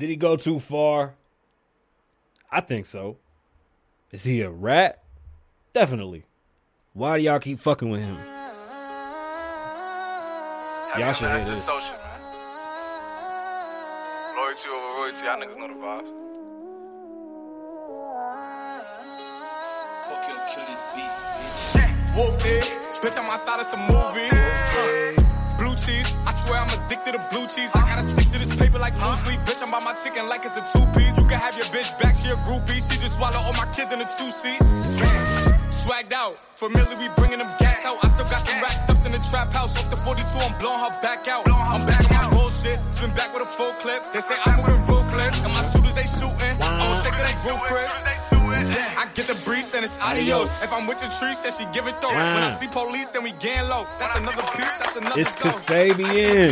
Did he go too far? I think so. Is he a rat? Definitely. Why do y'all keep fucking with him? Y'all should hear this. Social, man. Loyalty over royalty. Y'all niggas know the vibes. Fuck your kill this beat, bitch. Whoop it, bitch, I'm outside of some movie. Cheese, I swear I'm addicted to blue cheese. I gotta stick to this paper like blue sleep. Bitch, I'm by my chicken like it's a two piece. You can have your bitch back, she a groupie. She just swallow all my kids in a two seat. Swagged out, familiar, we bringing them gas out. I still got some racks stuffed in the trap house. Off the 42, I'm blowing her back out. I'm back on my bullshit, spin back with a full clip. They say I'm moving ruthless, and my shooters they shooting. I'm sick of they Chris. I get the breeze, then it's adios. If I'm with your trees, then she give it though. When I see police, then we gang low. That's another piece, that's another It's. Kasabian.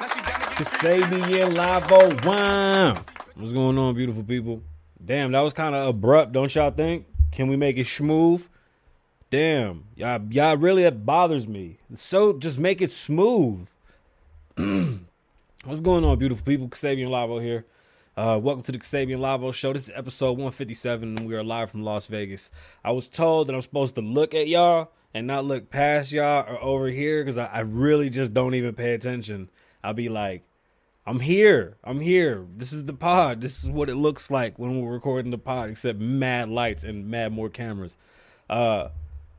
Now she down Kasabian Lavo oh Wow. What's going on, beautiful people? Damn, that was kind of abrupt, don't y'all think? Can we make it smooth? Damn, y'all, y'all really that bothers me. So just make it smooth. What's going on, beautiful people? Kasabian Lavo oh here. Uh, welcome to the Kasabian Lavoe Show. This is episode 157, and we are live from Las Vegas. I was told that I'm supposed to look at y'all and not look past y'all or over here because I, I really just don't even pay attention. I'll be like, I'm here. I'm here. This is the pod. This is what it looks like when we're recording the pod, except mad lights and mad more cameras. Uh,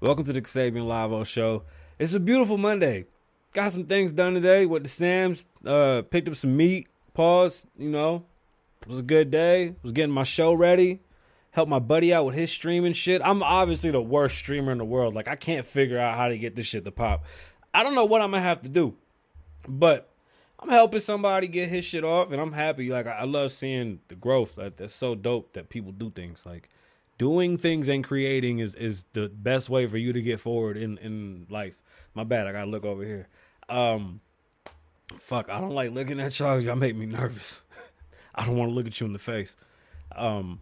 welcome to the Kasabian Lavoe Show. It's a beautiful Monday. Got some things done today with the Sams. Uh, picked up some meat. Pause. You know, it was a good day. Was getting my show ready. Helped my buddy out with his streaming shit. I'm obviously the worst streamer in the world. Like I can't figure out how to get this shit to pop. I don't know what I'm gonna have to do, but I'm helping somebody get his shit off, and I'm happy. Like I, I love seeing the growth. Like that's so dope that people do things. Like doing things and creating is is the best way for you to get forward in in life. My bad. I gotta look over here. Um, fuck. I don't like looking at y'all. Y'all make me nervous. I don't want to look at you in the face. Um,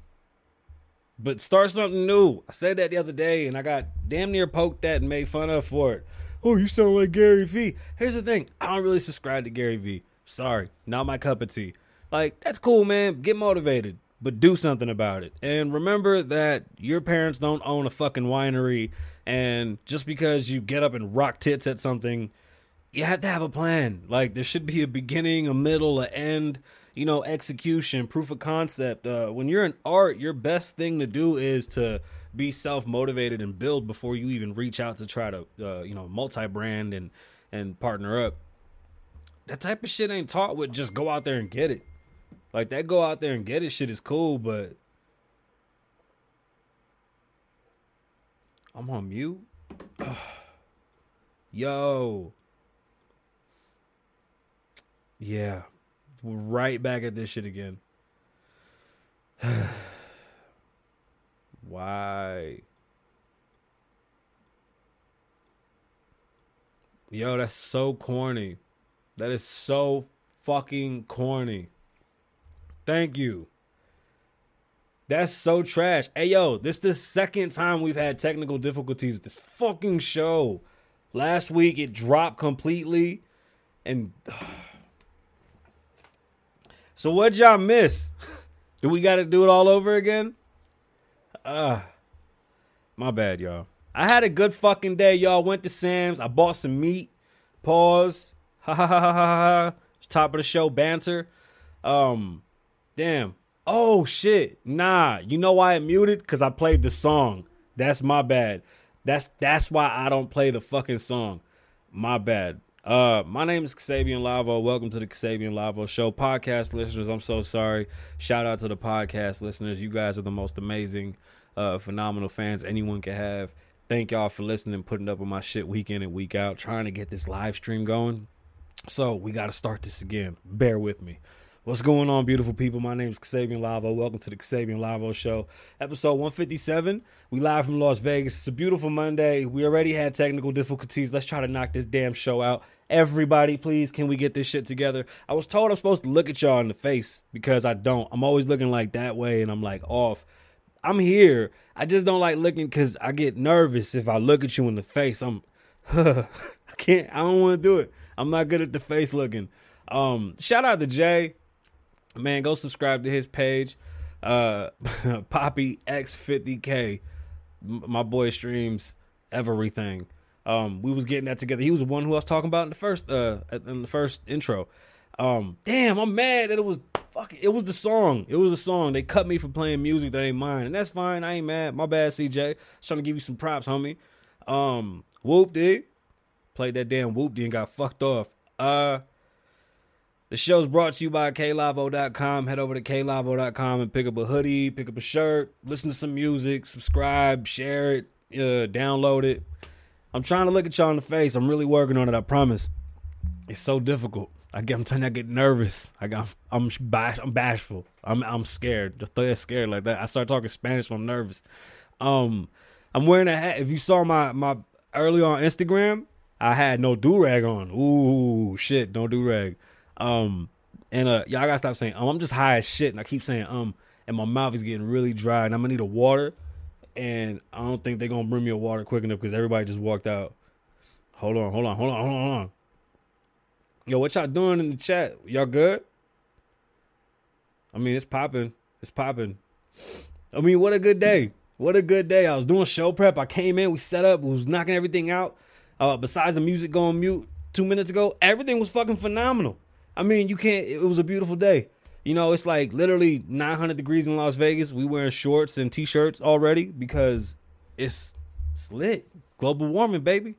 but start something new. I said that the other day, and I got damn near poked at and made fun of for it. Oh, you sound like Gary Vee. Here's the thing: I don't really subscribe to Gary Vee. Sorry, not my cup of tea. Like that's cool, man. Get motivated, but do something about it. And remember that your parents don't own a fucking winery, and just because you get up and rock tits at something, you have to have a plan. Like there should be a beginning, a middle, an end. You know, execution, proof of concept. Uh, when you're in art, your best thing to do is to be self motivated and build before you even reach out to try to, uh, you know, multi brand and and partner up. That type of shit ain't taught with just go out there and get it. Like that go out there and get it shit is cool, but I'm on mute. Yo. Yeah. Right back at this shit again. Why? Yo, that's so corny. That is so fucking corny. Thank you. That's so trash. Hey yo, this is the second time we've had technical difficulties with this fucking show. Last week it dropped completely and So what'd y'all miss? Do we gotta do it all over again? Uh my bad, y'all. I had a good fucking day, y'all. Went to Sam's. I bought some meat. Pause. Ha ha ha ha ha. Top of the show banter. Um, damn. Oh shit. Nah. You know why I muted? Cause I played the song. That's my bad. That's that's why I don't play the fucking song. My bad. Uh, my name is Kasabian Lavoe. Welcome to the Kasabian Lavoe Show. Podcast listeners, I'm so sorry. Shout out to the podcast listeners. You guys are the most amazing, uh, phenomenal fans anyone can have. Thank y'all for listening, putting up with my shit week in and week out, trying to get this live stream going. So we got to start this again. Bear with me. What's going on, beautiful people? My name is Kasabian Lavoe. Welcome to the Kasabian Lavoe Show, episode 157. We live from Las Vegas. It's a beautiful Monday. We already had technical difficulties. Let's try to knock this damn show out. Everybody, please, can we get this shit together? I was told I'm supposed to look at y'all in the face because I don't. I'm always looking like that way and I'm like off. I'm here. I just don't like looking because I get nervous if I look at you in the face. I'm, I can't. I don't want to do it. I'm not good at the face looking. Um, shout out to Jay. Man, go subscribe to his page. Uh Poppy X50K. M- My boy streams everything. Um, we was getting that together. He was the one who I was talking about in the first uh in the first intro. Um, damn, I'm mad that it was fucking it was the song. It was the song. They cut me for playing music that ain't mine. And that's fine. I ain't mad. My bad, CJ. Just trying to give you some props, homie. Um, whoop did. Played that damn whoop and got fucked off. Uh the show's brought to you by klavoe.com. Head over to klavoe.com and pick up a hoodie, pick up a shirt, listen to some music, subscribe, share it, uh, download it. I'm trying to look at y'all in the face. I'm really working on it. I promise. It's so difficult. I get. I'm trying to get nervous. I got. I'm bash. I'm bashful. I'm. I'm scared. Just scared like that. I start talking Spanish I'm nervous. Um, I'm wearing a hat. If you saw my my early on Instagram, I had no do rag on. Ooh, shit, no do rag. Um, and uh, y'all gotta stop saying. Um, I'm just high as shit, and I keep saying um, and my mouth is getting really dry, and I'm gonna need a water. And I don't think they're gonna bring me a water quick enough because everybody just walked out. Hold on, hold on, hold on, hold on, hold on. Yo, what y'all doing in the chat? Y'all good? I mean, it's popping. It's popping. I mean, what a good day. What a good day. I was doing show prep. I came in, we set up, we was knocking everything out. Uh, besides the music going mute two minutes ago, everything was fucking phenomenal. I mean, you can't, it was a beautiful day. You know, it's like literally 900 degrees in Las Vegas. We wearing shorts and t-shirts already because it's, it's lit. Global warming, baby.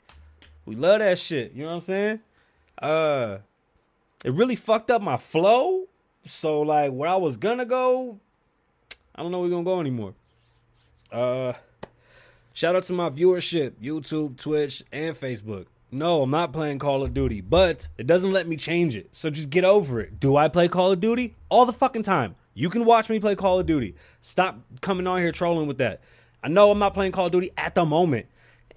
We love that shit. You know what I'm saying? Uh, it really fucked up my flow. So like where I was gonna go, I don't know where we're gonna go anymore. Uh shout out to my viewership, YouTube, Twitch, and Facebook. No, I'm not playing Call of Duty, but it doesn't let me change it. So just get over it. Do I play Call of Duty? All the fucking time. You can watch me play Call of Duty. Stop coming on here trolling with that. I know I'm not playing Call of Duty at the moment.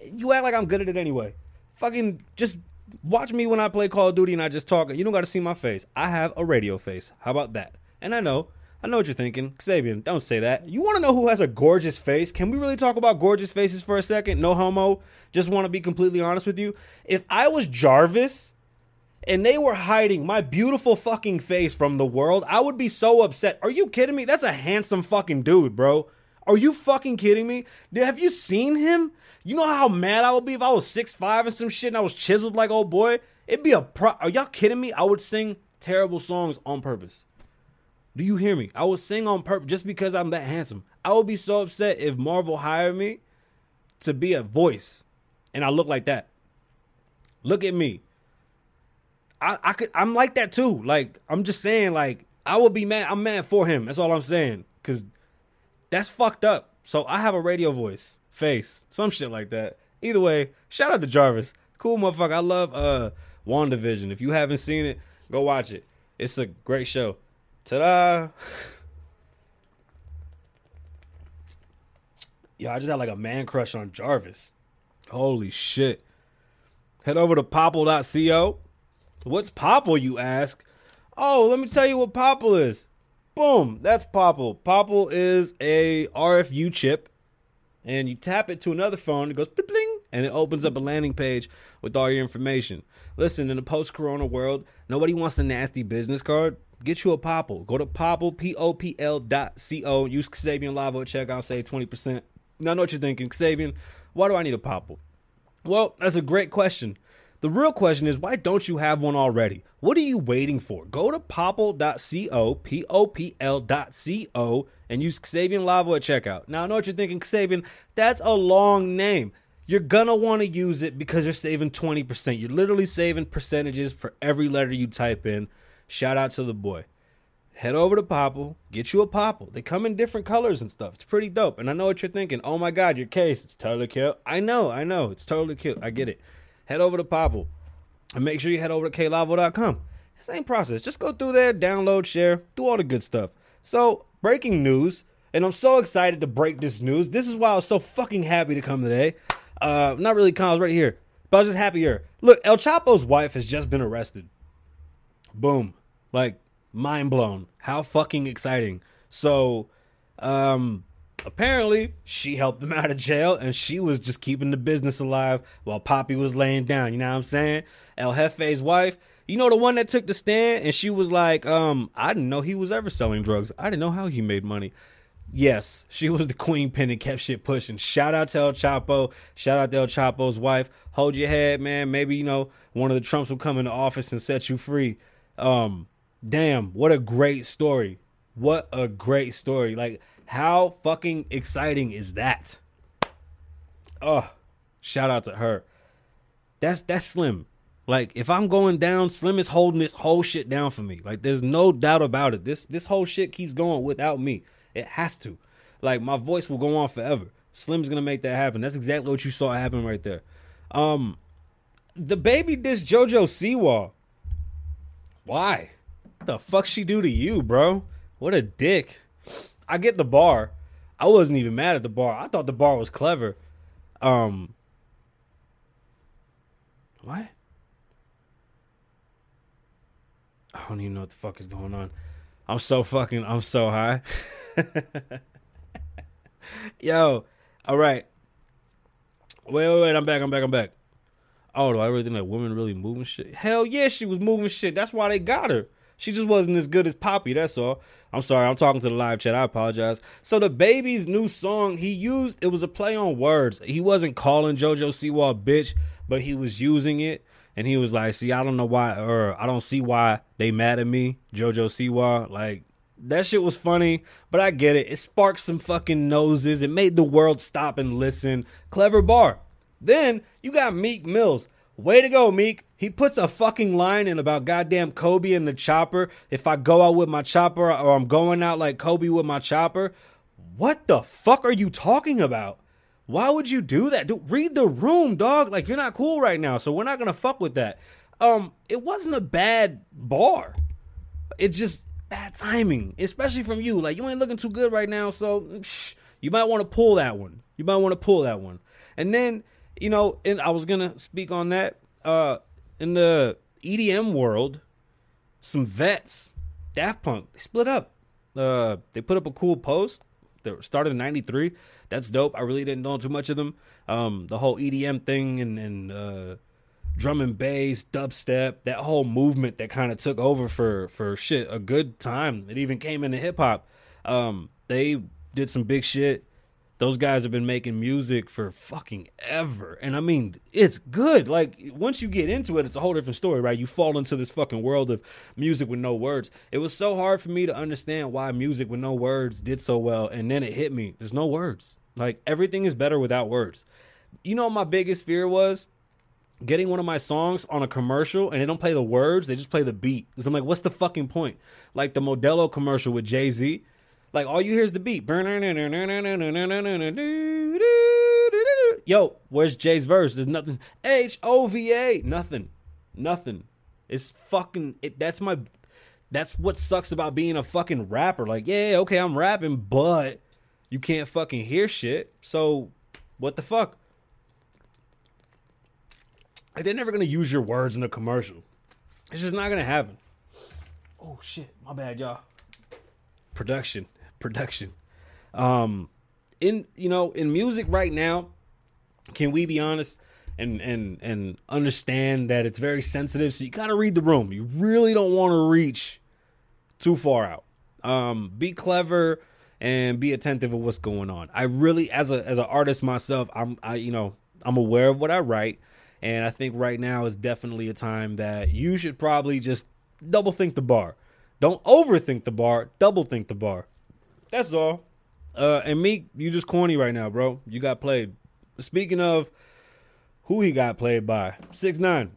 You act like I'm good at it anyway. Fucking just watch me when I play Call of Duty and I just talk. You don't got to see my face. I have a radio face. How about that? And I know, I know what you're thinking. Xavier, don't say that. You want to know who has a gorgeous face? Can we really talk about gorgeous faces for a second? No homo. Just want to be completely honest with you. If I was Jarvis and they were hiding my beautiful fucking face from the world, I would be so upset. Are you kidding me? That's a handsome fucking dude, bro. Are you fucking kidding me? Have you seen him? You know how mad I would be if I was 6'5 and some shit and I was chiseled like old boy? It'd be a pro. Are y'all kidding me? I would sing terrible songs on purpose. Do you hear me? I would sing on purpose just because I'm that handsome. I would be so upset if Marvel hired me to be a voice and I look like that. Look at me. I, I could I'm like that too. Like I'm just saying, like I would be mad. I'm mad for him. That's all I'm saying. Cause that's fucked up. So I have a radio voice, face, some shit like that. Either way, shout out to Jarvis. Cool motherfucker. I love uh WandaVision. If you haven't seen it, go watch it. It's a great show. Ta-da! Yo, I just had like a man crush on Jarvis. Holy shit. Head over to popl.co. What's Popl, you ask? Oh, let me tell you what Popl is. Boom, that's Popl. Popl is a RFU chip, and you tap it to another phone, it goes bling, and it opens up a landing page with all your information. Listen, in the post-corona world, nobody wants a nasty business card. Get you a Popl. Go to Popl, P-O-P-L dot C-O. Use Xavier Lavo at checkout, save 20%. Now I know what you're thinking. Xavier, why do I need a Popl? Well, that's a great question. The real question is why don't you have one already? What are you waiting for? Go to popl.co, P O P L dot C O, and use Xavier Lavo at checkout. Now I know what you're thinking, Xavier, that's a long name. You're gonna want to use it because you're saving 20%. You're literally saving percentages for every letter you type in. Shout out to the boy head over to Popl, get you a Popl. They come in different colors and stuff. It's pretty dope. And I know what you're thinking. Oh my God, your case, it's totally cute. I know, I know. It's totally cute. I get it. Head over to Popl and make sure you head over to klavoe.com. Same process. Just go through there, download, share, do all the good stuff. So, breaking news, and I'm so excited to break this news. This is why I was so fucking happy to come today. Uh, not really, was right here, but I was just happier. Look, El Chapo's wife has just been arrested. Boom. Like, mind blown. How fucking exciting. So, um, apparently she helped him out of jail and she was just keeping the business alive while Poppy was laying down. You know what I'm saying? El Jefe's wife, You know the one that took the stand and she was like, um, I didn't know he was ever selling drugs. I didn't know how he made money. Yes, she was the queen pin and kept shit pushing. Shout out to El Chapo. Shout out to El Chapo's wife. Hold your head, man. Maybe, you know, one of the Trumps will come into office and set you free. Um, damn, what a great story. What a great story. Like, how fucking exciting is that? Oh, shout out to her. That's that's Slim. Like if I'm going down, Slim is holding this whole shit down for me. Like there's no doubt about it. This this whole shit keeps going without me. It has to. Like my voice will go on forever. Slim's gonna make that happen. That's exactly what you saw happen right there. Um, DaBaby this JoJo Siwa. Why? The fuck she do to you, bro? What a dick. I get the bar. I wasn't even mad at the bar. I thought the bar was clever. Um, what? I don't even know what the fuck is going on. I'm so fucking. I'm so high. Yo, all right. Wait, wait, wait. I'm back. I'm back. I'm back. Oh, do I really think that woman really moving shit? Hell yeah, she was moving shit. That's why they got her. She just wasn't as good as Poppy. That's all. I'm sorry. I'm talking to the live chat. I apologize. So DaBaby's new song he used it was a play on words. He wasn't calling JoJo Siwa bitch, but he was using it. And he was like, "See, I don't know why, or I don't see why they mad at me, JoJo Siwa. Like that shit was funny, but I get it. It sparked some fucking noses. It made the world stop and listen. Clever bar. Then you got Meek Mills. Way to go, Meek. He puts a fucking line in about goddamn Kobe and the chopper. If I go out with my chopper or I'm going out like Kobe with my chopper. What the fuck are you talking about? Why would you do that? Dude, read the room, dog. Like you're not cool right now, so we're not gonna fuck with that. Um, it wasn't a bad bar. It's just bad timing, especially from you. Like you ain't looking too good right now, so psh, you might want to pull that one. You might want to pull that one. And then, you know, and I was gonna speak on that. Uh, in the EDM world, some vets, Daft Punk, they split up. Uh, they put up a cool post. They started in '93. That's dope. I really didn't know too much of them. Um, the whole EDM thing and and uh, drum and bass, dubstep, that whole movement that kind of took over for for shit a good time. It even came into hip hop. Um, they did some big shit. Those guys have been making music for fucking ever. And I mean, it's good. Like once you get into it, it's a whole different story, right? You fall into this fucking world of music with no words. It was so hard for me to understand why music with no words did so well, and then it hit me. There's no words. Like everything is better without words. You know my biggest fear was? Getting one of my songs on a commercial and they don't play the words, they just play the beat. Because I'm like, what's the fucking point? Like the Modelo commercial with Jay Z. Like all you hear is the beat. Yo, where's Jay's verse? There's nothing. H O V A. Nothing. Nothing. It's fucking. It, that's my. That's what sucks about being a fucking rapper. Like, yeah, okay, I'm rapping, but you can't fucking hear shit. So, what the fuck? Like, they're never gonna use your words in a commercial. It's just not gonna happen. Oh shit, my bad, y'all. Production, production. Um, in you know, in music right now, can we be honest and and and understand that it's very sensitive? So you gotta read the room. You really don't want to reach too far out. Um, be clever and be attentive of what's going on. I really, as a as an artist myself, I'm I you know I'm aware of what I write, and I think right now is definitely a time that you should probably just double think the bar. Don't overthink the bar. Double think the bar. That's all. Uh, and Meek, you just corny right now, bro. You got played. Speaking of who he got played by, six nine.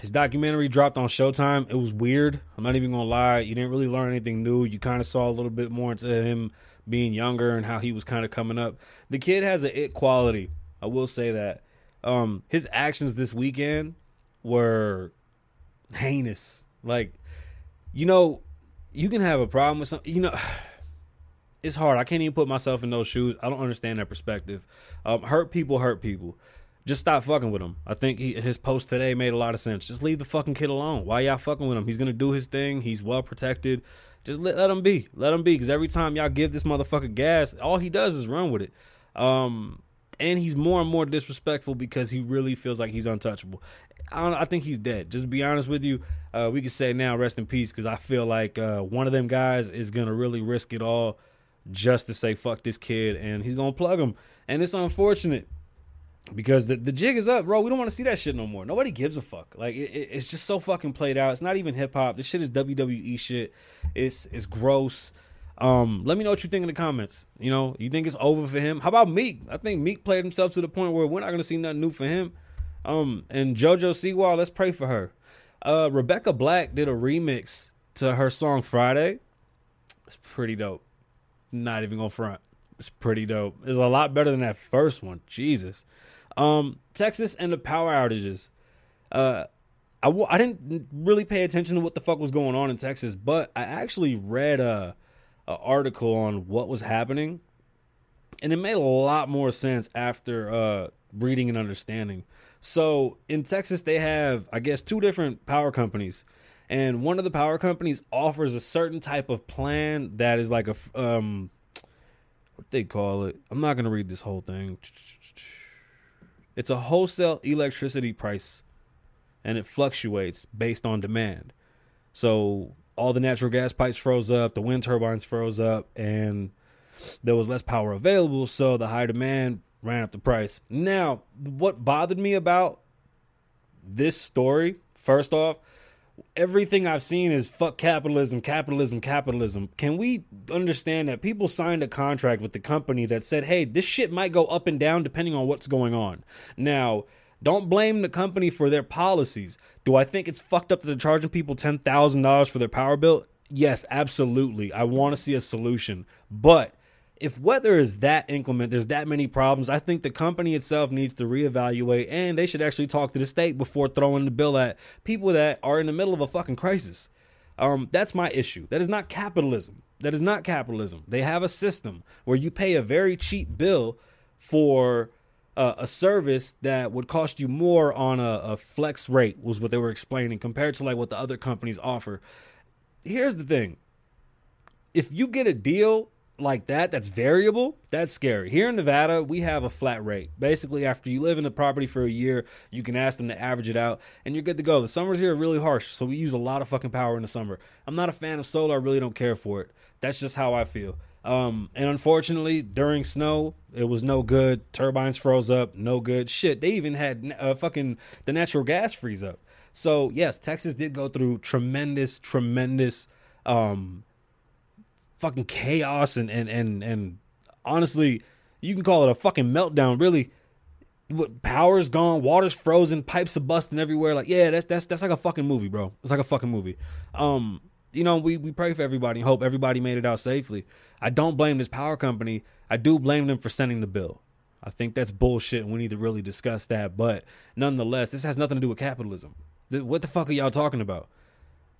His documentary dropped on Showtime. It was weird. I'm not even gonna lie. You didn't really learn anything new. You kind of saw a little bit more into him being younger and how he was kind of coming up. The kid has a it quality. I will say that. Um, his actions this weekend were heinous. Like, you know, you can have a problem with something. You know, it's hard. I can't even put myself in those shoes. I don't understand that perspective. Um, hurt people hurt people just stop fucking with him. I think he, his post today made a lot of sense. Just leave the fucking kid alone. Why y'all fucking with him? He's gonna do his thing. He's well protected. Just let, let him be. Let him be. Because every time y'all give this motherfucker gas, all he does is run with it. Um, and he's more and more disrespectful because he really feels like he's untouchable. I, I think he's dead. Just be honest with you, uh, we can say now, rest in peace, because I feel like uh, one of them guys is gonna really risk it all just to say fuck this kid, and he's gonna plug him, and it's unfortunate because the, the jig is up, bro. We don't want to see that shit no more. Nobody gives a fuck. Like it, it- it's just so fucking played out. It's not even hip hop. This shit is WWE shit. It's it's gross. Um, let me know what you think in the comments. You know, you think it's over for him? How about Meek? I think Meek played himself to the point where we're not gonna see nothing new for him. Um, and JoJo Siwa, let's pray for her. Uh, Rebecca Black did a remix to her song Friday. It's pretty dope. Not even gonna front. It's pretty dope. It's a lot better than that first one. Jesus. Um, Texas and the power outages. Uh, I w- I didn't really pay attention to what the fuck was going on in Texas, but I actually read a, a article on what was happening, and it made a lot more sense after uh, reading and understanding. So in Texas, they have I guess two different power companies, and one of the power companies offers a certain type of plan that is like a um, what they call it. I'm not gonna read this whole thing. It's a wholesale electricity price and it fluctuates based on demand. So all the natural gas pipes froze up, the wind turbines froze up, and there was less power available. So the high demand ran up the price. Now, what bothered me about this story, first off, everything I've seen is fuck capitalism, capitalism, capitalism. Can we understand that people signed a contract with the company that said, hey, this shit might go up and down depending on what's going on? Now, don't blame the company for their policies. Do I think it's fucked up that they're charging people $10,000 for their power bill? Yes, absolutely. I want to see a solution. But if weather is that inclement, there's that many problems, I think the company itself needs to reevaluate and they should actually talk to the state before throwing the bill at people that are in the middle of a fucking crisis. Um, that's my issue. That is not capitalism. That is not capitalism. They have a system where you pay a very cheap bill for uh, a service that would cost you more on a, a flex rate, was what they were explaining, compared to like what the other companies offer. Here's the thing if you get a deal like that that's variable, that's scary. Here in Nevada, we have a flat rate. Basically, after you live in the property for a year, you can ask them to average it out and you're good to go. The summers here are really harsh, so we use a lot of fucking power in the summer. I'm not a fan of solar, I really don't care for it. That's just how I feel. Um, and unfortunately, during snow, it was no good. Turbines froze up, no good. Shit, they even had uh, fucking the natural gas freeze up. So, yes, Texas did go through tremendous, tremendous um fucking chaos and and and and honestly, you can call it a fucking meltdown. Really, power's gone, water's frozen, pipes are busting everywhere. Like, yeah, that's that's that's like a fucking movie, bro. It's like a fucking movie. Um, you know, we we pray for everybody, and hope everybody made it out safely. I don't blame this power company. I do blame them for sending the bill. I think that's bullshit, and we need to really discuss that. But nonetheless, this has nothing to do with capitalism. What the fuck are y'all talking about?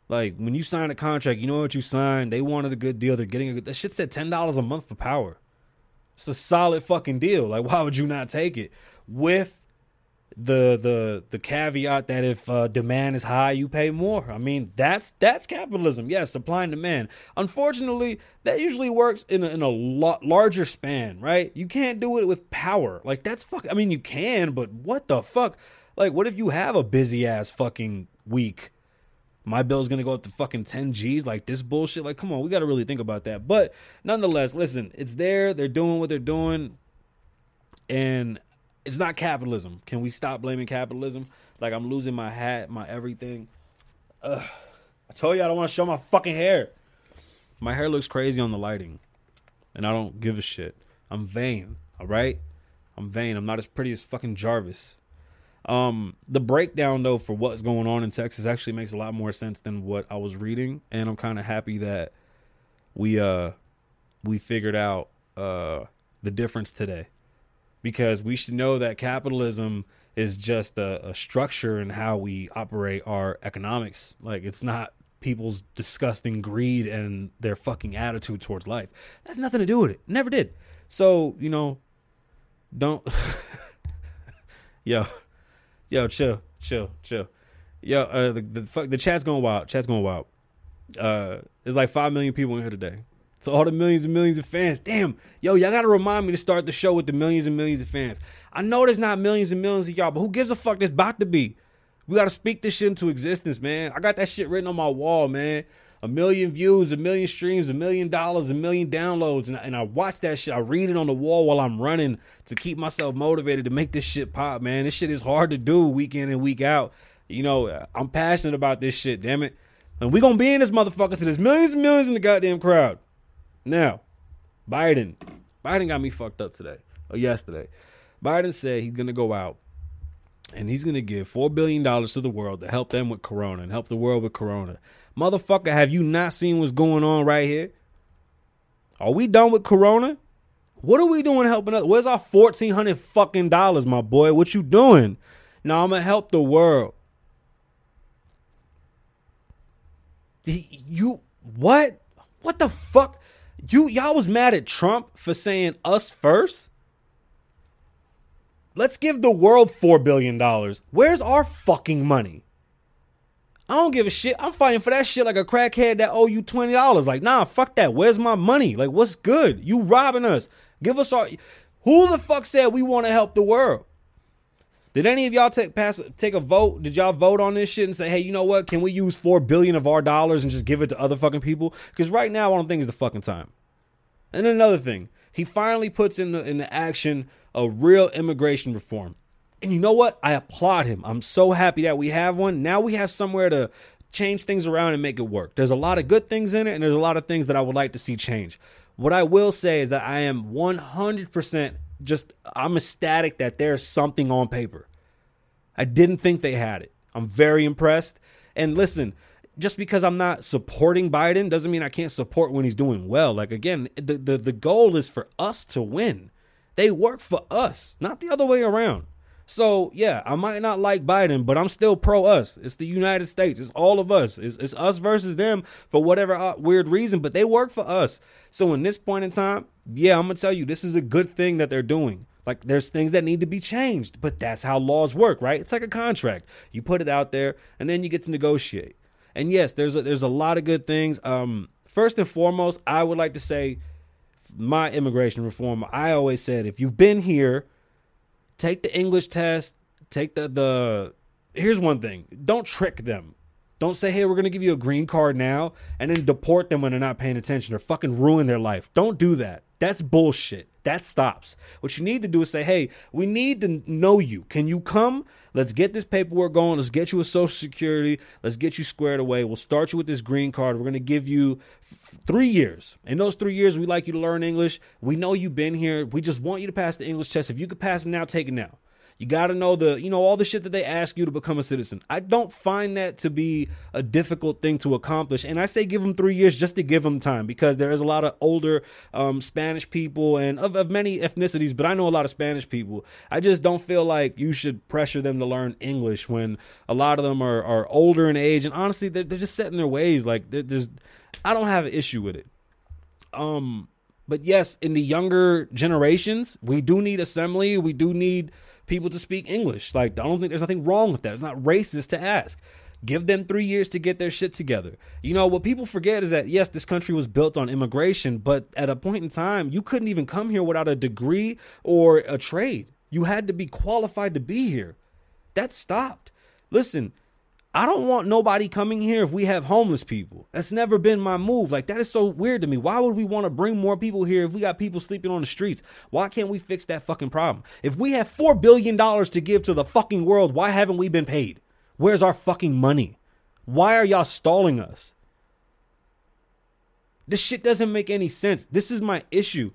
Like when you sign a contract, you know what you signed. They wanted a good deal. They're getting a good. That shit said ten dollars a month for power. It's a solid fucking deal. Like why would you not take it? With the the the caveat that if uh, demand is high, you pay more. I mean that's that's capitalism. Yes, supply and demand. Unfortunately, that usually works in a, in a lot larger span, right? You can't do it with power. Like that's fuck. I mean you can, but what the fuck? Like what if you have a busy ass fucking week? My bill's gonna go up to fucking 10 G's like this bullshit. Like, come on, we gotta really think about that. But nonetheless, listen, it's there, they're doing what they're doing, and it's not capitalism. Can we stop blaming capitalism? Like I'm losing my hat, my everything. Ugh. I told you I don't want to show my fucking hair. My hair looks crazy on the lighting. And I don't give a shit. I'm vain, alright? I'm vain. I'm not as pretty as fucking Jarvis. Um, the breakdown though for what's going on in Texas actually makes a lot more sense than what I was reading, and I'm kind of happy that we uh we figured out uh the difference today because we should know that capitalism is just a, a structure in how we operate our economics. Like it's not people's disgusting greed and their fucking attitude towards life. That's nothing to do with it. Never did. So you know, don't. Yo, yo, chill, chill, chill. Yo, uh, the the fuck, the chat's going wild. Chat's going wild. Uh, there's like five million people in here today. To all the millions and millions of fans. Damn, yo, y'all gotta remind me to start the show with the millions and millions of fans. I know there's not millions and millions of y'all, but who gives a fuck there's about to be? We gotta speak this shit into existence, man. I got that shit written on my wall, man. A million views, a million streams, a million dollars, a million downloads. And, and I watch that shit. I read it on the wall while I'm running to keep myself motivated to make this shit pop, man. This shit is hard to do week in and week out. You know, I'm passionate about this shit, damn it. And we gonna be in this motherfucker so there's millions and millions in the goddamn crowd. Now, Biden. Biden got me fucked up today or yesterday. Biden said he's gonna go out and he's gonna give four billion dollars to the world to help them with corona and help the world with corona. Motherfucker, have you not seen what's going on right here? Are we done with corona? What are we doing helping us? Where's our fourteen hundred fucking dollars, my boy? What you doing? Now I'm gonna help the world. You what? What the fuck? You y'all was mad at Trump for saying us first? Let's give the world four billion dollars. Where's our fucking money? I don't give a shit. I'm fighting for that shit like a crackhead that owe you twenty dollars. Like, nah, fuck that. Where's my money? Like, what's good? You robbing us. Give us our. Who the fuck said we want to help the world? Did any of y'all take pass take a vote? Did y'all vote on this shit and say, hey, you know what? Can we use four billion of our dollars and just give it to other fucking people? Because right now, I don't think it's the fucking time. And then another thing, he finally puts in the in the action a real immigration reform. And you know what? I applaud him. I'm so happy that we have one. Now we have somewhere to change things around and make it work. There's a lot of good things in it, and there's a lot of things that I would like to see change. What I will say is that I am 100% just, I'm ecstatic that there's something on paper. I didn't think they had it. I'm very impressed. And listen, just because I'm not supporting Biden doesn't mean I can't support when he's doing well. Like again, the the, the goal is for us to win. They work for us, not the other way around. So yeah, I might not like Biden, but I'm still pro us. It's the United States. It's all of us. It's, it's us versus them for whatever uh, weird reason, but they work for us. So in this point in time, yeah, I'm gonna tell you this is a good thing that they're doing. Like there's things that need to be changed, but that's how laws work, right? It's like a contract. You put it out there, and then you get to negotiate. And yes, there's a, there's a lot of good things. Um, first and foremost, I would like to say my immigration reform. I always said if you've been here, take the English test, take the the. Here's one thing: don't trick them. Don't say, hey, we're to give you a green card now and then deport them when they're not paying attention or fucking ruin their life. Don't do that. That's bullshit. That stops. What you need to do is say, hey, we need to know you. Can you come? Let's get this paperwork going. Let's get you a social security. Let's get you squared away. We'll start you with this green card. We're going to give you f- three years. In those three years, we like you to learn English. We know you've been here. We just want you to pass the English test. If you could pass it now, take it now. You got to know the, you know, all the shit that they ask you to become a citizen. I don't find that to be a difficult thing to accomplish. And I say give them three years just to give them time because there is a lot of older um, Spanish people and of, of many ethnicities, but I know a lot of Spanish people. I just don't feel like you should pressure them to learn English when a lot of them are, are older in age. And honestly, they're, they're just set in their ways. Like, they're just, I don't have an issue with it. Um, but yes, in the younger generations, we do need assembly. We do need people to speak English. Like, I don't think there's nothing wrong with that. It's not racist to ask. Give them three years to get their shit together. You know, what people forget is that, yes, this country was built on immigration, but at a point in time, you couldn't even come here without a degree or a trade. You had to be qualified to be here. That stopped. Listen, I don't want nobody coming here if we have homeless people. That's never been my move. Like that is so weird to me. Why would we want to bring more people here if we got people sleeping on the streets? Why can't we fix that fucking problem? If we have 4 billion dollars to give to the fucking world, why haven't we been paid? Where's our fucking money? Why are y'all stalling us? This shit doesn't make any sense. This is my issue.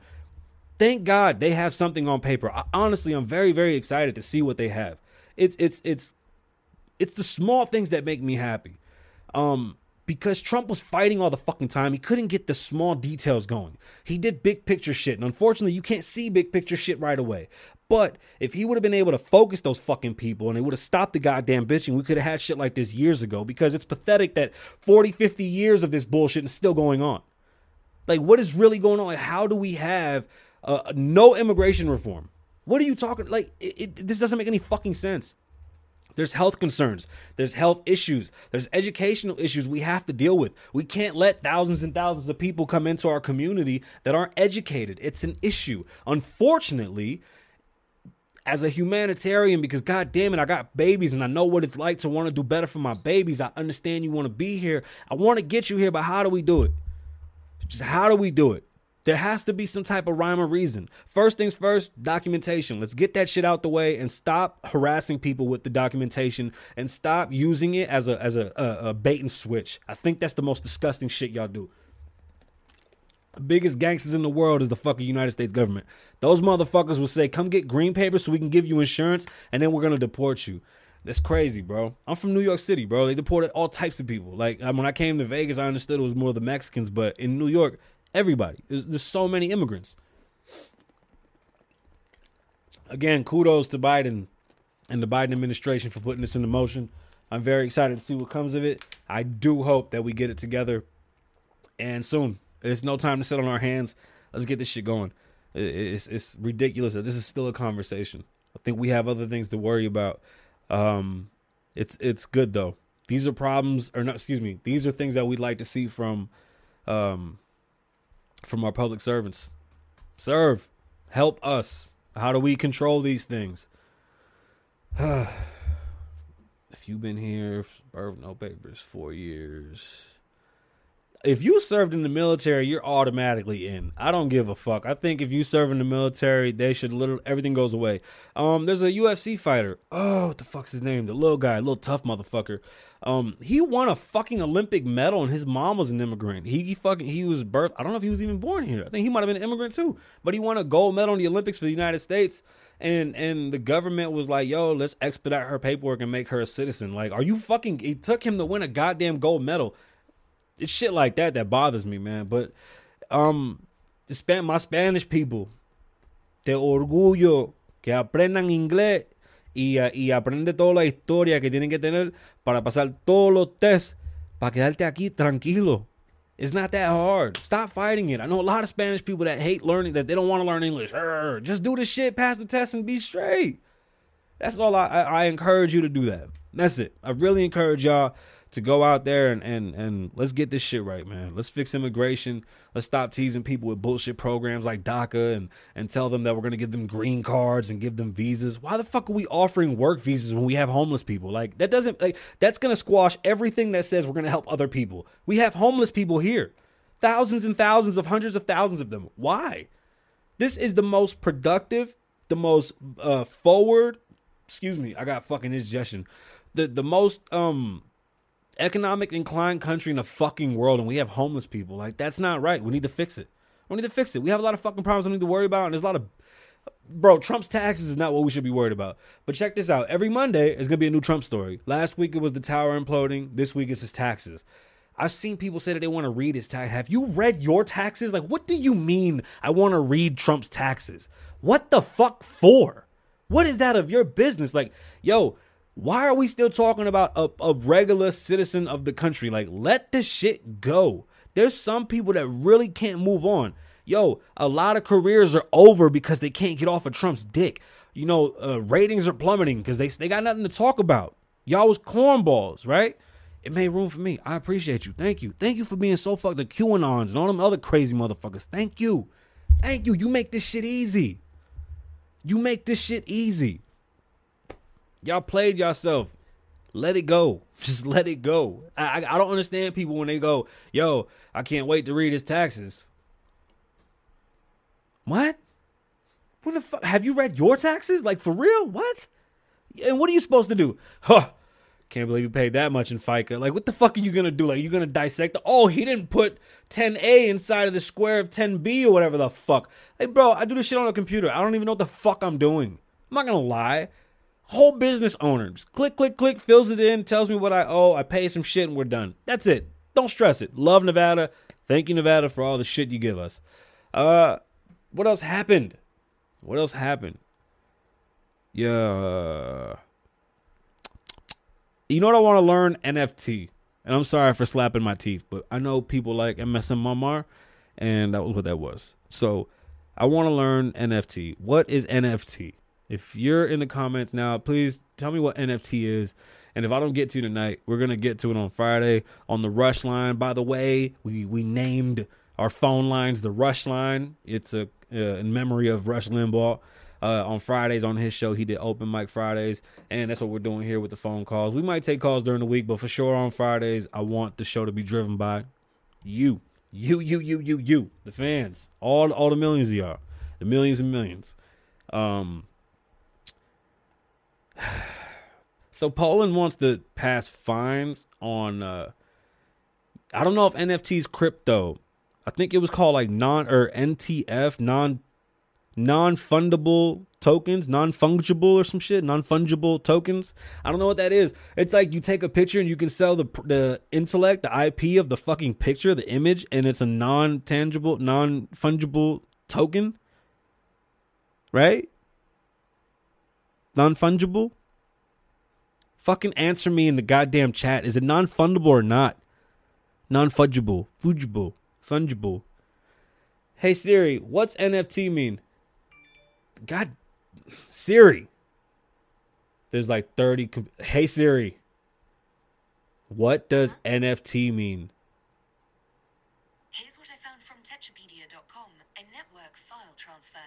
Thank God they have something on paper. I, honestly, I'm very very excited to see what they have. It's it's it's it's the small things that make me happy. Um, because Trump was fighting all the fucking time. He couldn't get the small details going. He did big picture shit. And unfortunately, you can't see big picture shit right away. But if he would have been able to focus those fucking people and it would have stopped the goddamn bitching, we could have had shit like this years ago because it's pathetic that 40, 50 years of this bullshit is still going on. Like, what is really going on? Like, how do we have uh, no immigration reform? What are you talking? Like, it, it, this doesn't make any fucking sense. There's health concerns. There's health issues. There's educational issues we have to deal with. We can't let thousands and thousands of people come into our community that aren't educated. It's an issue. Unfortunately, as a humanitarian, because god damn it, I got babies and I know what it's like to want to do better for my babies. I understand you want to be here. I want to get you here, but how do we do it? Just how do we do it? There has to be some type of rhyme or reason. First things first, documentation. Let's get that shit out the way and stop harassing people with the documentation and stop using it as a as a, a, a bait and switch. I think that's the most disgusting shit y'all do. The biggest gangsters in the world is the fucking United States government. Those motherfuckers will say, "Come get green paper so we can give you insurance, and then we're gonna deport you." That's crazy, bro. I'm from New York City, bro. They deported all types of people. Like uh, when I came to Vegas, I understood it was more of the Mexicans, but in New York, Everybody. There's, there's so many immigrants. Again, kudos to Biden and the Biden administration for putting this into motion. I'm very excited to see what comes of it. I do hope that we get it together and soon. It's no time to sit on our hands. Let's get this shit going. It's it's ridiculous that this is still a conversation. I think we have other things to worry about. Um, it's it's good though. These are problems, or not. Excuse me. These are things that we'd like to see from um, from our public servants. Serve. Help us. How do we control these things? if you've been here, no papers, four years. If you served in the military, you're automatically in. I don't give a fuck. I think if you serve in the military, they should literally everything goes away. Um, there's a UFC fighter. Oh, what the fuck's his name? The little guy, little tough motherfucker. Um, he won a fucking Olympic medal, and his mom was an immigrant. He, he fucking he was birth. I don't know if he was even born here. I think he might have been an immigrant too. But he won a gold medal in the Olympics for the United States. And and the government was like, "Yo, let's expedite her paperwork and make her a citizen." Like, are you fucking? It took him to win a goddamn gold medal. It's shit like that that bothers me, man. But um, span my Spanish people, te orgullo que aprendan inglés y, y aprende toda la historia que tienen que tener para pasar todos los tests para quedarte aquí tranquilo. It's not that hard. Stop fighting it. I know a lot of Spanish people that hate learning, that they don't want to learn English. Urgh, just do the shit, pass the test, and be straight. That's all I, I, I encourage you to do that. That's it. I really encourage y'all to go out there and, and and let's get this shit right, man. Let's fix immigration. Let's stop teasing people with bullshit programs like DACA and and tell them that we're gonna give them green cards and give them visas. Why the fuck are we offering work visas when we have homeless people? Like that doesn't like that's gonna squash everything that says we're gonna help other people. We have homeless people here. Thousands and thousands of hundreds of thousands of them. Why? This is the most productive, the most uh forward excuse me, I got fucking indigestion. The the most um economic inclined country in the fucking world and we have homeless people. Like that's not right. We need to fix it. We need to fix it. We have a lot of fucking problems we need to worry about, and there's a lot of bro, Trump's taxes is not what we should be worried about. But check this out. Every Monday is gonna be a new Trump story. Last week it was the tower imploding. This week it's his taxes. I've seen people say that they want to read his tax. Have you read your taxes? Like, what do you mean I want to read Trump's taxes? What the fuck for? What is that of your business? Like, yo, why are we still talking about a, a regular citizen of the country? Like, let the shit go. There's some people that really can't move on. Yo, a lot of careers are over because they can't get off of Trump's dick. You know, uh, ratings are plummeting because they they got nothing to talk about. Y'all was cornballs, right? It made room for me. I appreciate you. Thank you. Thank you for being so fucked the QAnons and all them other crazy motherfuckers. Thank you. Thank you. You make this shit easy. You make this shit easy. Y'all played yourself. Let it go. Just let it go. I, I, don't understand people when they go, "Yo, I can't wait to read his taxes." What? What the fuck? Have you read your taxes? Like for real? What? And what are you supposed to do? Huh? Can't believe you paid that much in FICA. Like, what the fuck are you gonna do? Like, you gonna dissect? The, oh, he didn't put 10A inside of the square of 10B or whatever the fuck. Hey, bro, I do this shit on a computer. I don't even know what the fuck I'm doing. I'm not gonna lie whole business owner. Just click, click, click, fills it in, tells me what I owe, I pay some shit, and we're done. That's it. Don't stress it. Love Nevada. Thank you, Nevada, for all the shit you give us. Uh, what else happened? What else happened? Yeah. You know what I want to learn? NFT. And I'm sorry for slapping my teeth, but I know people like MSM Mamar, and that was what that was. So I want to learn NFT. What is NFT? If you're in the comments now, please tell me what NFT is. And if I don't get to you tonight, we're gonna get to it on Friday on the Rush line. By the way, we we named our phone lines the Rush line. It's a uh, in memory of Rush Limbaugh. Uh, on Fridays on his show, he did open mic Fridays, and that's what we're doing here with the phone calls. We might take calls during the week, but for sure on Fridays, I want the show to be driven by you, you, you, you, you, you, the fans, all all the millions of y'all, the millions and millions. Um, so Poland wants to pass fines on. Uh, I don't know if NFT's crypto. I think it was called like non or NTF non non fundable tokens, non fungible or some shit, non fungible tokens. I don't know what that is. It's like you take a picture and you can sell the the intellect, the IP of the fucking picture, the image, and it's a non tangible, non fungible token, right? Non fungible. Fucking answer me in the goddamn chat. Is it non fundable or not? Non fungible, fungible, fungible. Hey Siri, what's NFT mean? God, Siri. There's like 30. Com- hey Siri. What does NFT mean? Here's what I found from Techopedia.com, a network file transfer.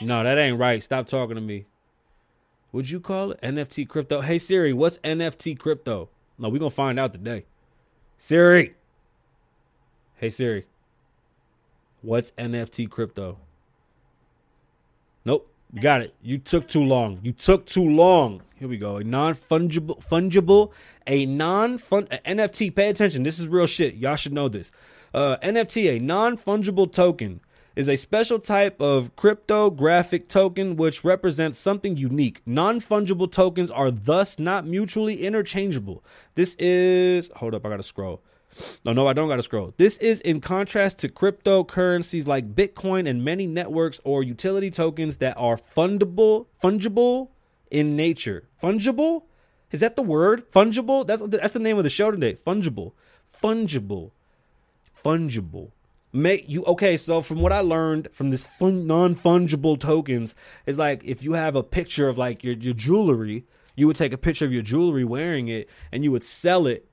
No, that ain't right. Stop talking to me. Would you call it NFT crypto? Hey Siri, what's NFT crypto? No, we're gonna find out today. Siri. Hey Siri. What's NFT crypto? Nope. Got it. You took too long. You took too long. Here we go. A non-fungible fungible, a non-fun a NFT. Pay attention. This is real shit. Y'all should know this. Uh, NFT, a non-fungible token, is a special type of cryptographic token which represents something unique. Non-fungible tokens are thus not mutually interchangeable. This is hold up, I gotta scroll. No, no, I don't gotta scroll. This is in contrast to cryptocurrencies like Bitcoin and many networks or utility tokens that are fundable, fungible in nature. Fungible? Is that the word? Fungible? That's that's the name of the show today. Fungible. Fungible. Fungible. Make you okay, so from what I learned from this fun, non-fungible tokens is like if you have a picture of like your, your jewelry, you would take a picture of your jewelry wearing it and you would sell it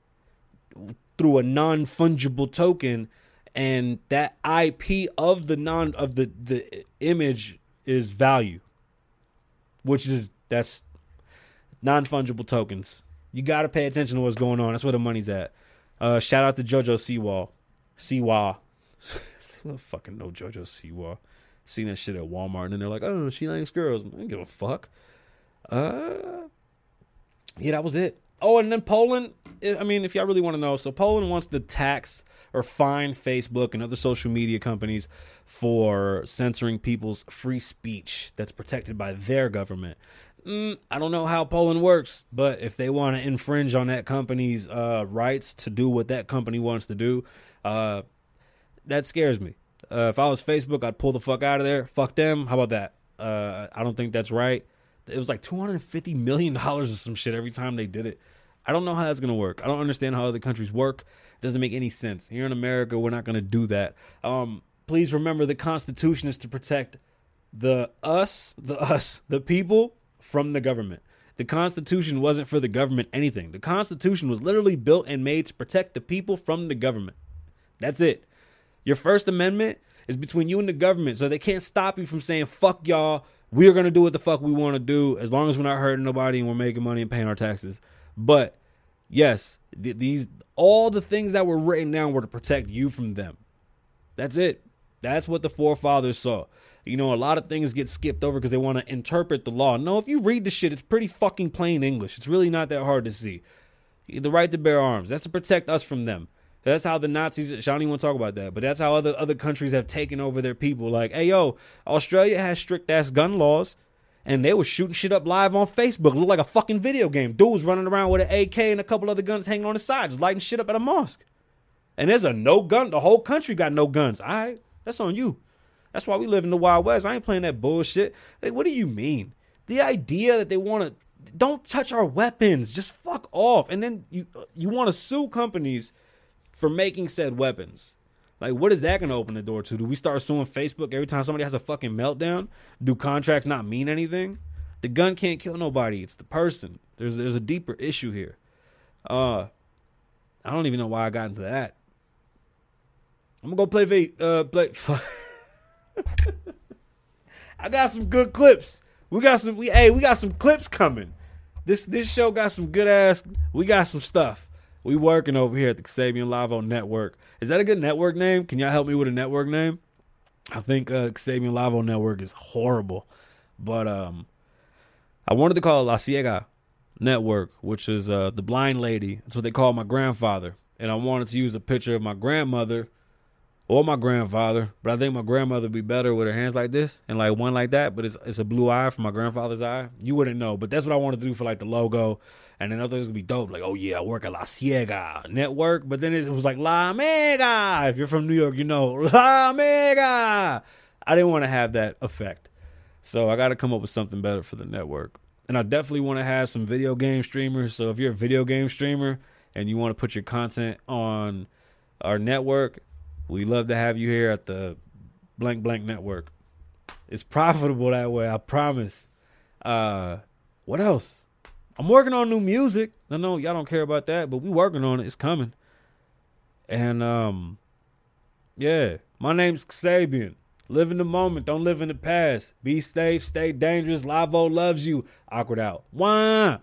through a non-fungible token and that IP of the non of the the image is value which is that's non-fungible tokens. You got to pay attention to what's going on. That's where the money's at. Uh shout out to JoJo Siwa. Seawall. I fucking know JoJo Siwa. Seen that shit at Walmart and they're like, "Oh, she likes girls." I don't give a fuck. Uh Yeah, that was it. Oh, and then Poland. I mean, if y'all really want to know, so Poland wants to tax or fine Facebook and other social media companies for censoring people's free speech that's protected by their government. Mm, I don't know how Poland works, but if they want to infringe on that company's uh, rights to do what that company wants to do, uh, that scares me. Uh, if I was Facebook, I'd pull the fuck out of there. Fuck them. How about that? Uh, I don't think that's right. It was like two hundred and fifty million dollars or some shit every time they did it. I don't know how that's gonna work. I don't understand how other countries work. It doesn't make any sense. Here in America, we're not gonna do that. Um, please remember the Constitution is to protect the us, the us, the people from the government. The Constitution wasn't for the government anything. The Constitution was literally built and made to protect the people from the government. That's it. Your First Amendment is between you and the government, so they can't stop you from saying "fuck y'all." We are gonna do what the fuck we want to do as long as we're not hurting nobody and we're making money and paying our taxes. But yes, th- these all the things that were written down were to protect you from them. That's it. That's what the forefathers saw. You know, a lot of things get skipped over because they want to interpret the law. No, if you read the shit, it's pretty fucking plain English. It's really not that hard to see. The right to bear arms. That's to protect us from them. That's how the Nazis. I don't even want to talk about that, but that's how other other countries have taken over their people. Like, hey, yo, Australia has strict ass gun laws, and they were shooting shit up live on Facebook. Looked like a fucking video game. Dudes running around with an AK and a couple other guns hanging on the side, just lighting shit up at a mosque. And there's a no gun. The whole country got no guns. All right, that's on you. That's why we live in the Wild West. I ain't playing that bullshit. Like, what do you mean? The idea that they want to don't touch our weapons, just fuck off, and then you you want to sue companies for making said weapons. Like, what is that going to open the door to? Do we start suing Facebook every time somebody has a fucking meltdown? Do contracts not mean anything? The gun can't kill nobody. It's the person. There's there's a deeper issue here. Uh, I don't even know why I got into that. I'm gonna go play va- uh play. I got some good clips. We got some. We hey, we got some clips coming. This this show got some good ass. We got some stuff. We working over here at the Kasabian Lavoe Network. Is that a good network name? Can y'all help me with a network name? I think uh, Kasabian Lavoe Network is horrible, but um, I wanted to call it La Ciega Network, which is uh the blind lady. That's what they call my grandfather, and I wanted to use a picture of my grandmother or my grandfather, but I think my grandmother would be better with her hands like this and like one like that. But it's it's a blue eye from my grandfather's eye. You wouldn't know, but that's what I wanted to do for like the logo. And then I thought it was gonna be dope. Like, oh yeah, I work at La Ciega Network. But then it was like La Mega. If you're from New York, you know La Mega. I didn't want to have that effect, so I got to come up with something better for the network. And I definitely want to have some video game streamers. So if you're a video game streamer and you want to put your content on our network, we love to have you here at the blank blank network. It's profitable that way, I promise. Uh what else? I'm working on new music. I know y'all don't care about that, but we working on it. It's coming. And um yeah, my name's Sabian. Live in the moment, don't live in the past. Be safe, stay dangerous. Lavoe loves you. Awkward out. Wah.